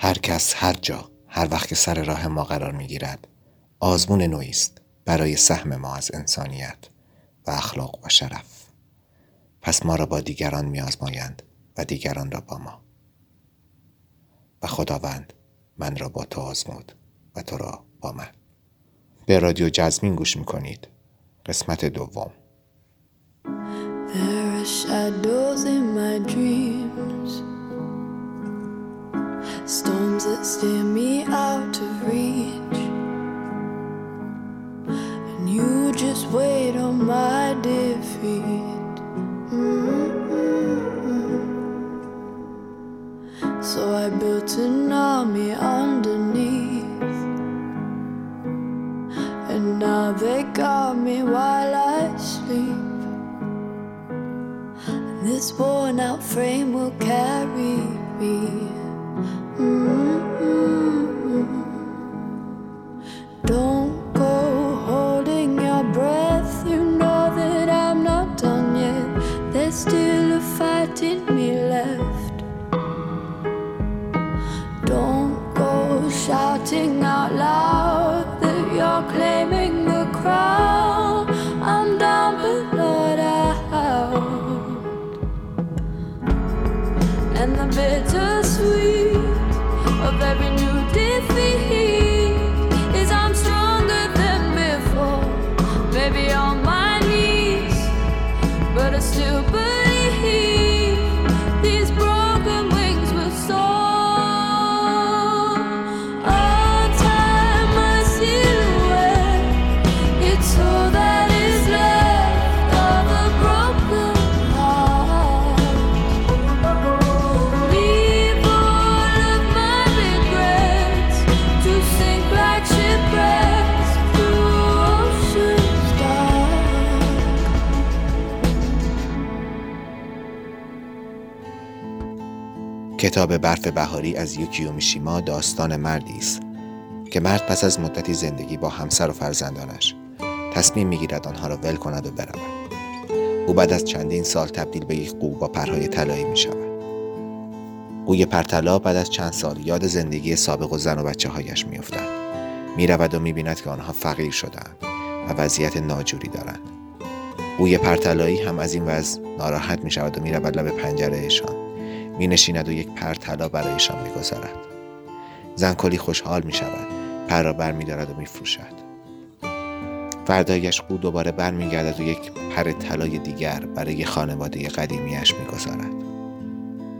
هر کس هر جا هر وقت که سر راه ما قرار می گیرد آزمون نوعی است برای سهم ما از انسانیت و اخلاق و شرف. پس ما را با دیگران می آزمایند و دیگران را با ما. و خداوند من را با تو آزمود و تو را با من. به رادیو جزمین گوش می کنید قسمت دوم. There are shadows in my dreams, storms that steer me out of reach, and you just wait on my defeat. Mm-hmm. So I built an army underneath, کتاب برف بهاری از یوکیو میشیما داستان مردی است که مرد پس از مدتی زندگی با همسر و فرزندانش تصمیم می‌گیرد آنها را ول کند و برود او بعد از چندین سال تبدیل به یک قو با پرهای طلایی می شود قوی پرطلا بعد از چند سال یاد زندگی سابق و زن و بچه هایش می افتد. و می بیند که آنها فقیر شدند و وضعیت ناجوری دارند. قوی پرطلایی هم از این وضع ناراحت می شود و می رود لب پنجرهشان. می نشیند و یک پرطلا برایشان می گذارد. زن کلی خوشحال می شود. پر را بر می دارد و می فروشد. فردایش قو دوباره برمیگردد و یک پر طلای دیگر برای خانواده قدیمیش می‌گذارد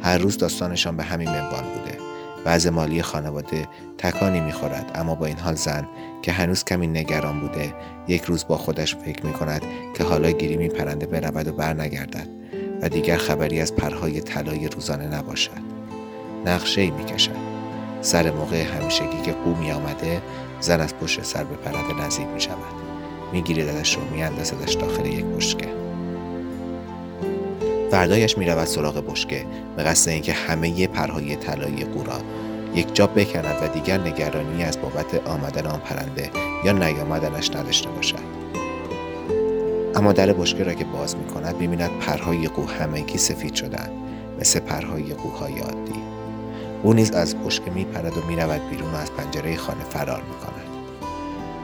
هر روز داستانشان به همین منوال بوده وضع مالی خانواده تکانی می‌خورد اما با این حال زن که هنوز کمی نگران بوده یک روز با خودش فکر می کند که حالا گیری پرنده برود و برنگردد و دیگر خبری از پرهای طلای روزانه نباشد. نقشه ای می‌کشد. سر موقع همیشگی که قو می آمده زن از پشت سر به پرنده نزدیک می شود میگیردش رو میاندازدش داخل یک بشکه. فردایش می‌رود سراغ بشکه به قصد اینکه همه پرهای طلایی قو را یک جا بکند و دیگر نگرانی از بابت آمدن آن پرنده یا نیامدنش نداشته باشد. اما در بشکه را که باز می کند می‌بیند پرهای قو همگی سفید شدند مثل پرهای قوهای عادی. او نیز از بشکه میپرد و می‌رود بیرون و از پنجره خانه فرار می‌کند.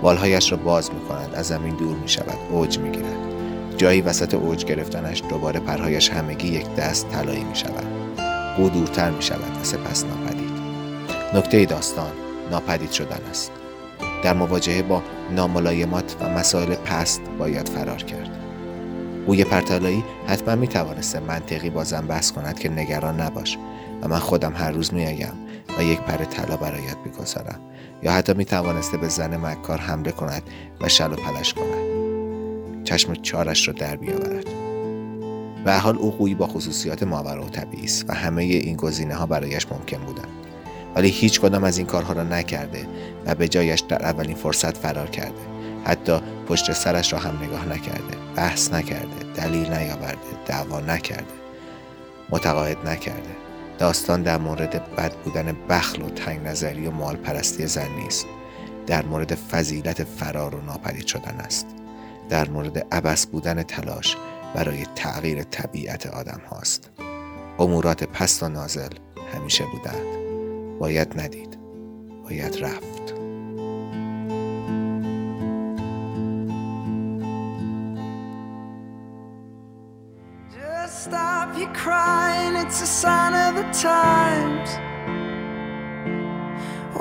بالهایش را باز می کند از زمین دور می شود اوج می گیرد جایی وسط اوج گرفتنش دوباره پرهایش همگی یک دست طلایی می شود او دورتر می شود و سپس ناپدید. نکته داستان ناپدید شدن است. در مواجهه با ناملایمات و مسائل پست باید فرار کرد. قوی پرتالایی حتما می توانسته منطقی با زن بحث کند که نگران نباش و من خودم هر روز می آیم و یک پر طلا برایت می‌گذارم. یا حتی می توانسته به زن مکار حمله کند و شل و پلش کند. چشم چارش را در بیاورد. و حال او قوی با خصوصیات ماورا و طبیعی است و همه این گزینه ها برایش ممکن بودند. ولی هیچ کدام از این کارها را نکرده و به جایش در اولین فرصت فرار کرده. حتی پشت سرش را هم نگاه نکرده بحث نکرده دلیل نیاورده دعوا نکرده متقاعد نکرده. داستان در مورد بد بودن بخل و تنگ نظری و مال پرستی زن نیست. در مورد فضیلت فرار و ناپدید شدن است. در مورد عبس بودن تلاش برای تغییر طبیعت آدم هاست. امورات پست و نازل همیشه بودند. باید ندید باید رفت Just stop your crying, it's a sign of the times.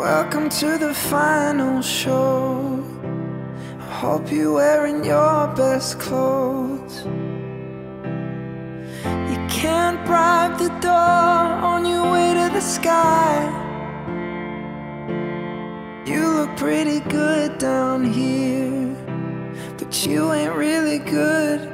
Welcome to the final show. I hope you're wearing your best clothes. You can't bribe the door Pretty good down here, but you ain't really good.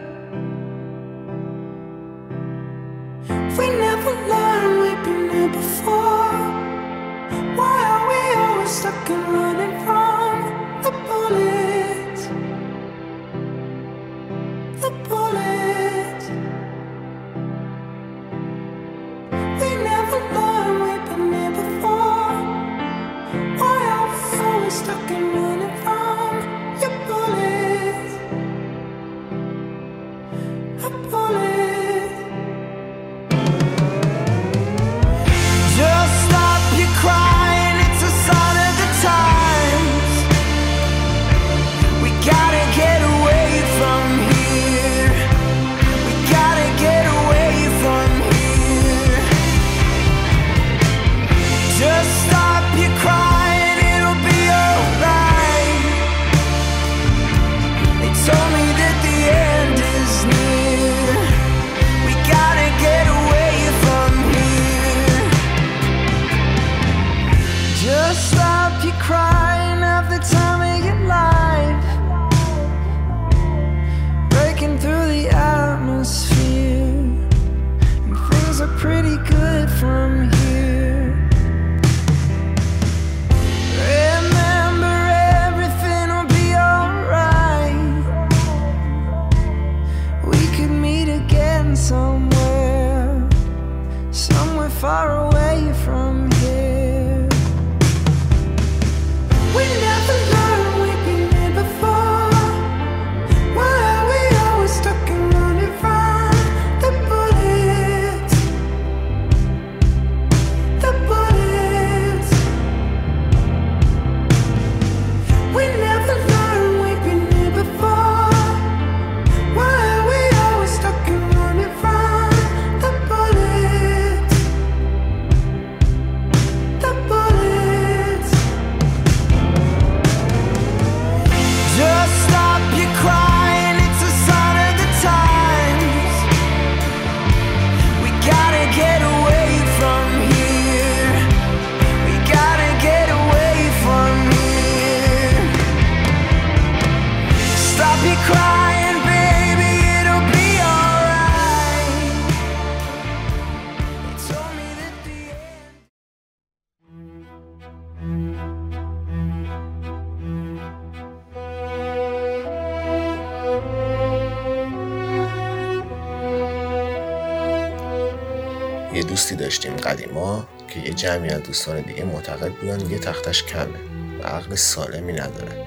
جمعی از دوستان دیگه معتقد بودن یه تختش کمه و عقل سالمی نداره.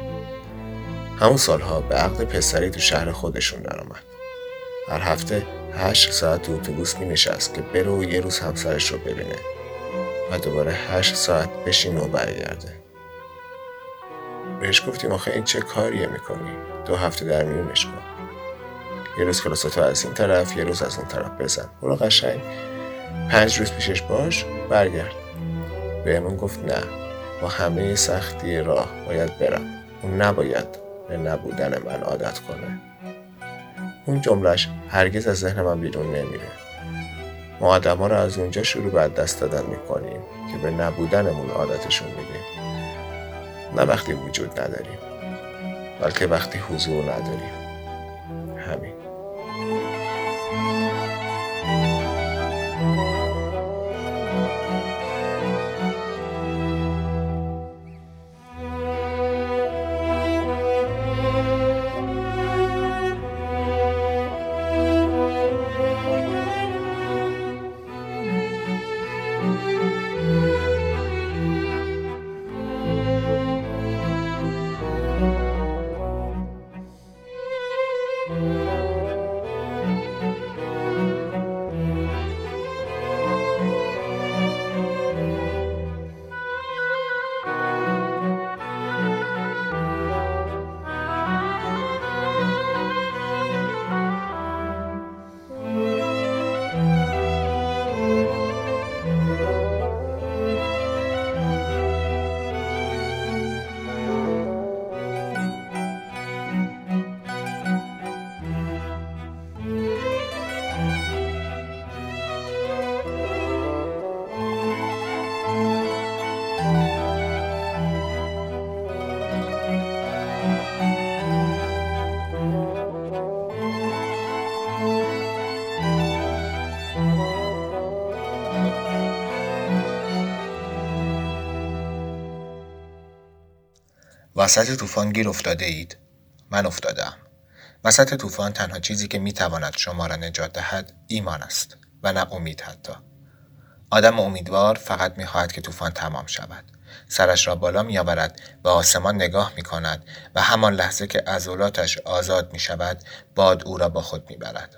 همون سالها به عقد پسری تو شهر خودشون درآمد. هر هفته هشت ساعت تو اتوبوس می نشست که بره و یه روز همسرش رو ببینه و دوباره هشت ساعت بشین و برگرده. بهش گفتیم آخه این چه کاریه می‌کنی؟ دو هفته در میونش کن یه روز کلاساتو از این طرف یه روز از اون طرف بزن. برو قشنگ. پنج روز پیشش باش برگرد. بهمون گفت نه با همه سختی راه باید برم. اون نباید به نبودن من عادت کنه. اون جملش هرگز از ذهن من بیرون نمیره. ما آدما رو از اونجا شروع به دست دادن می‌کنیم که به نبودنمون عادتشون میدیم. نه وقتی وجود نداریم بلکه وقتی حضور نداریم. وسط طوفان گیر افتاده اید؟ من افتادم. وسط طوفان تنها چیزی که می‌تواند شما را نجات دهد ایمان است و نه امید حتی. آدم امیدوار فقط می‌خواهد که طوفان تمام شود. سرش را بالا میآورد و آسمان نگاه می کند و همان لحظه که عضلاتش آزاد می شود باد او را با خود می برد.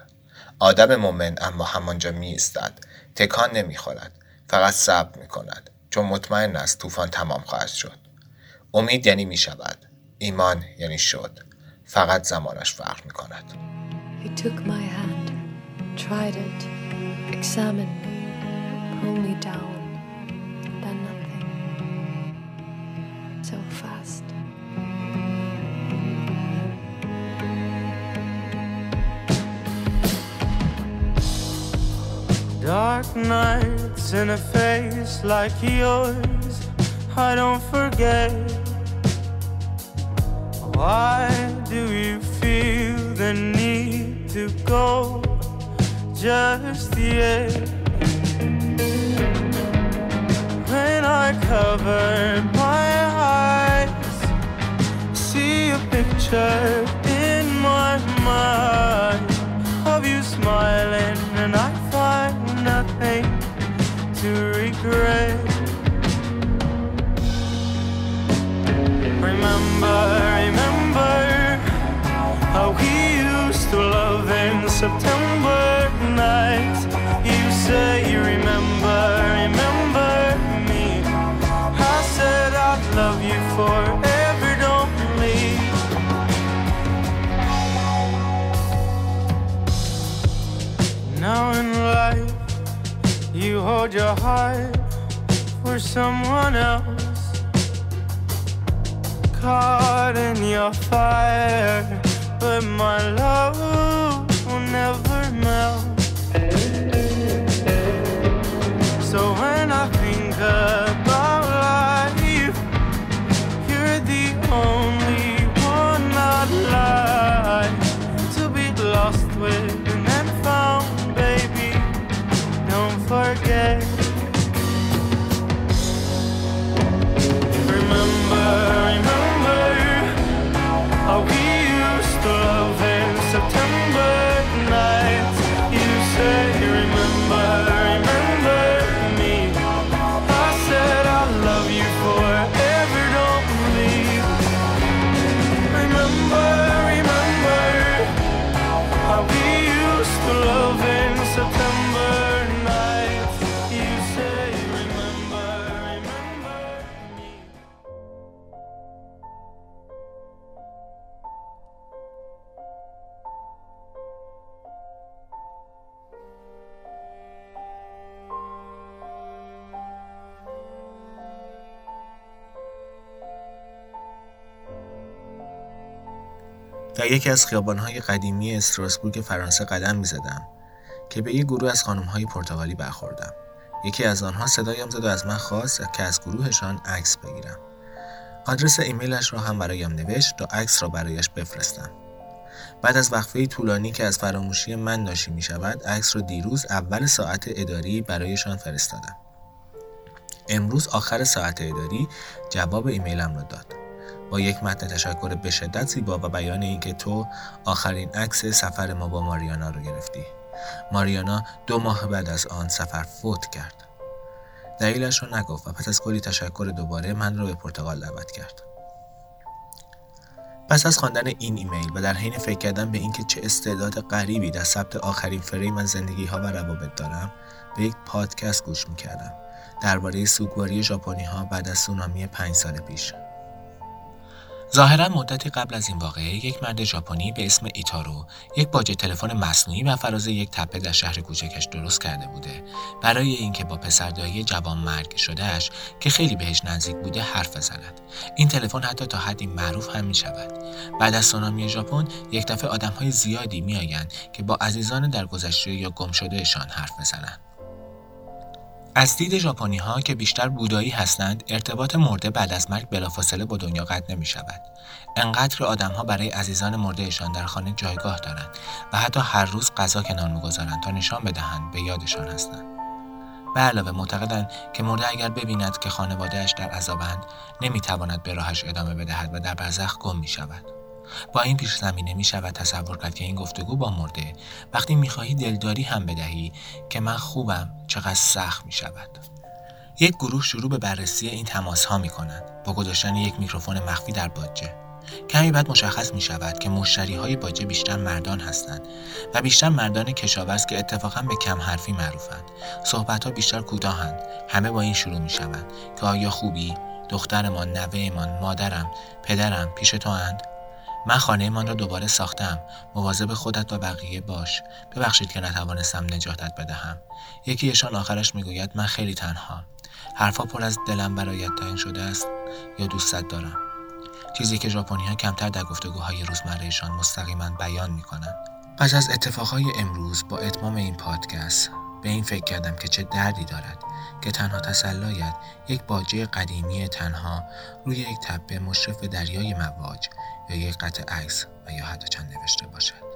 آدم مؤمن اما همانجا می ایستد تکان نمی خورد فقط صبر می کند چون مطمئن است طوفان تمام خواهد شد امید یعنی می شود ایمان یعنی شد فقط زمانش فرق می کند He took my hand, tried it, examined me, pulled me down, then nothing. So fast. Dark nights in a face like yours, I don't forget. Why do you feel the need to go just yet? When I cover my eyes, see a picture in my mind of you smiling, and I find nothing to regret. Remember, remember how we used to love in September nights. You say you remember, remember me. I said I'd love you forever, don't leave. Now in life, you hold your heart for someone else. Caught in your fire, but my love will never melt. So when I think about life, you're the only one I'd like to be lost with and then found, baby. Don't forget. در یکی از خیابانهای قدیمی استراسبورگ فرانسه قدم می زدم که به یک گروه از خانمهای پرتغالی برخوردم. یکی از آنها صدایم زد و از من خواست که از گروهشان عکس بگیرم. آدرس ایمیلش را هم برایم نوشت تا عکس را برایش بفرستم. بعد از وقفه طولانی که از فراموشی من ناشی می شود عکس را دیروز اول ساعت اداری برایشان فرستادم. امروز آخر ساعت اداری جواب ایمیلم را داد. با یک متن تشکر به شدت زیبا و بیان اینکه تو آخرین عکس سفر ما با ماریانا رو گرفتی. ماریانا دو ماه بعد از آن سفر فوت کرد. دلیلش را نگفت و پس از کلی تشکر دوباره من را به پرتغال دعوت کرد. پس از خواندن این ایمیل و در حین فکر کردن به اینکه چه استعداد غریبی در ثبت آخرین فریم از زندگی ها و روابط دارم به یک پادکست گوش می‌کردم درباره سوگواری ژاپنی ها بعد از سونامی پنج سال پیش ظاهرا مدتی قبل از این واقعه یک مرد ژاپنی به اسم ایتارو یک باجه تلفن مصنوعی و فراز یک تپه در شهر کوچکش درست کرده بوده. برای اینکه با پسردایی جوان مرگ شدهش که خیلی بهش نزدیک بوده حرف بزند. این تلفن حتی تا حدی معروف هم می شود بعد از سونامی ژاپن یک دفعه آدمهای زیادی میآیند که با عزیزان در گذشته یا گم شدهشان حرف بزنند. از دید ژاپنی ها که بیشتر بودایی هستند ارتباط مرده بعد از مرگ بلافاصله با دنیا قطع نمی شود. انقدر آدم ها برای عزیزان مردهشان در خانه جایگاه دارند و حتی هر روز غذا کنار می‌گذارند تا نشان بدهند به یادشان هستند. به علاوه معتقدند که مرده اگر ببیند که خانوادهش در عذابند نمی‌تواند به راهش ادامه بدهد و در برزخ گم می شود. با این پیش زمینه می شود تصور کرد که این گفتگو با مرده. وقتی می‌خواهی دلداری هم بدهی که من خوبم چقدر سخت می شود. یک گروه شروع به بررسی این تماس ها می کنند. با گذاشتن یک میکروفون مخفی در باجه. کمی بعد مشخص می شود که مشتری های باجه بیشتر مردان هستند و بیشتر مردان کشاورز که اتفاقا به کم حرفی معروفند. صحبت ها بیشتر کوتاهند. همه با این شروع می شوند که آیا خوبی؟ دخترمان نوهمان مادرم پدرم پیش تو اند من خانه من را دوباره ساختم. مواظب خودت و بقیه باش. ببخشید که نتوانستم نجاتت بدهم. یکیشان آخرش می‌گوید من خیلی تنها. حرفا پر از دلم برایت تعیین شده است یا دوستت دارم. چیزی که ژاپنی ها کمتر در گفتگوهای روزمرهشان مستقیما بیان می کنند. پس از اتفاقهای امروز با اتمام این پادکست به این فکر کردم که چه دردی دارد که تنها تسلایت یک باجه قدیمی تنها روی یک تپه مشرف دریای مواج یا یک قطع عکس و یا حتی چند نوشته باشد.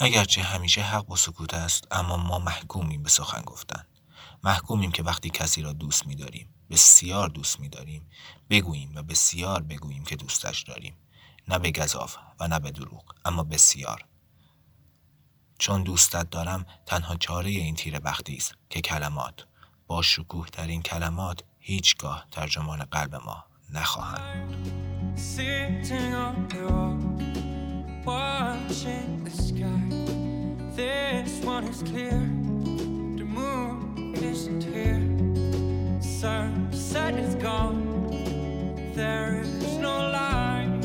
اگرچه همیشه حق و سکوت است اما ما محکومیم به سخن گفتن. محکومیم که وقتی کسی را دوست می‌داریم بسیار دوست می‌داریم بگوییم و بسیار بگوییم که دوستش داریم. نه به گذاف و نه به دروغ اما بسیار. چون دوستت دارم تنها چاره این تیر بختی است که کلمات. با شکوه این کلمات هیچگاه ترجمان قلب ما نخواهند. watching the sky. This one is clear. The moon isn't here. Sunset is gone. There is no light,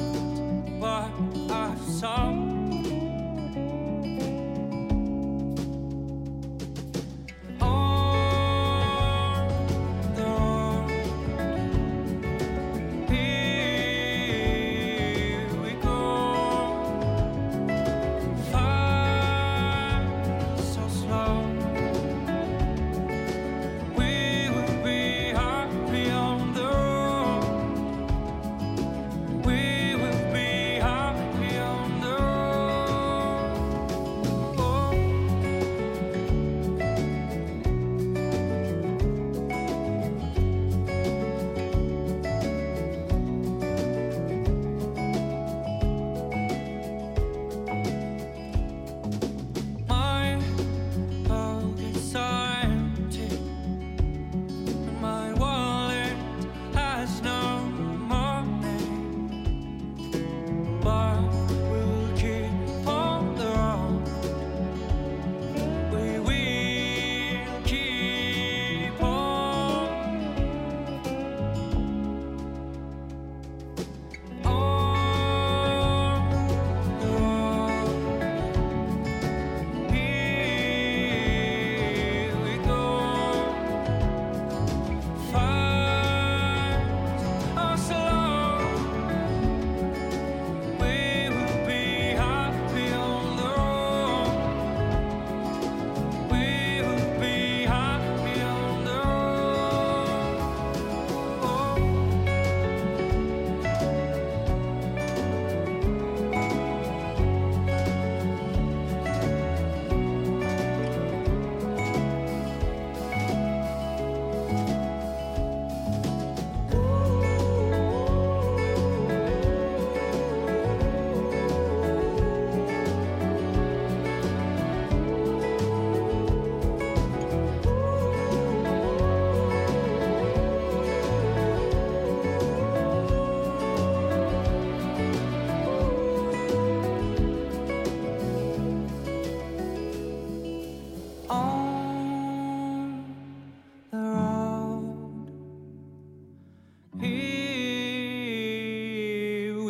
but I've saw.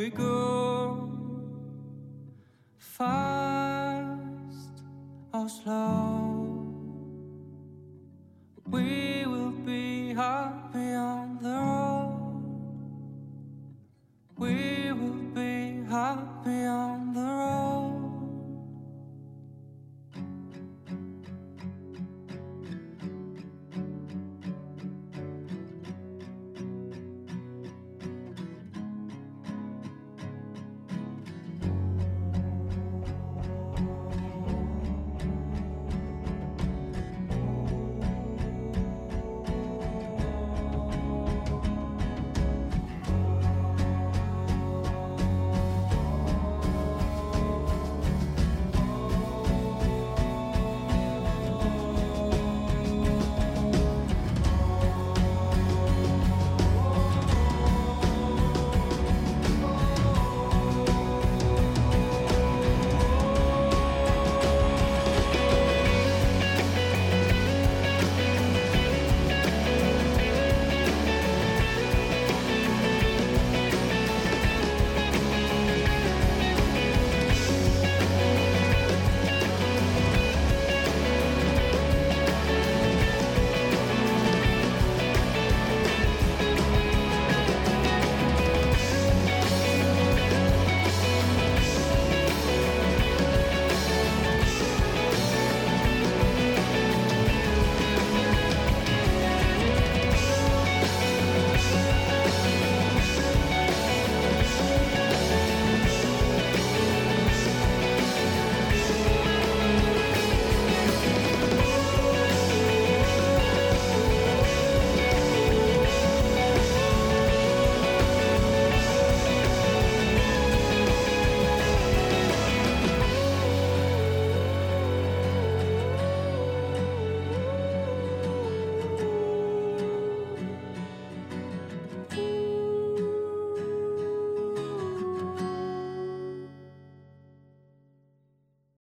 go.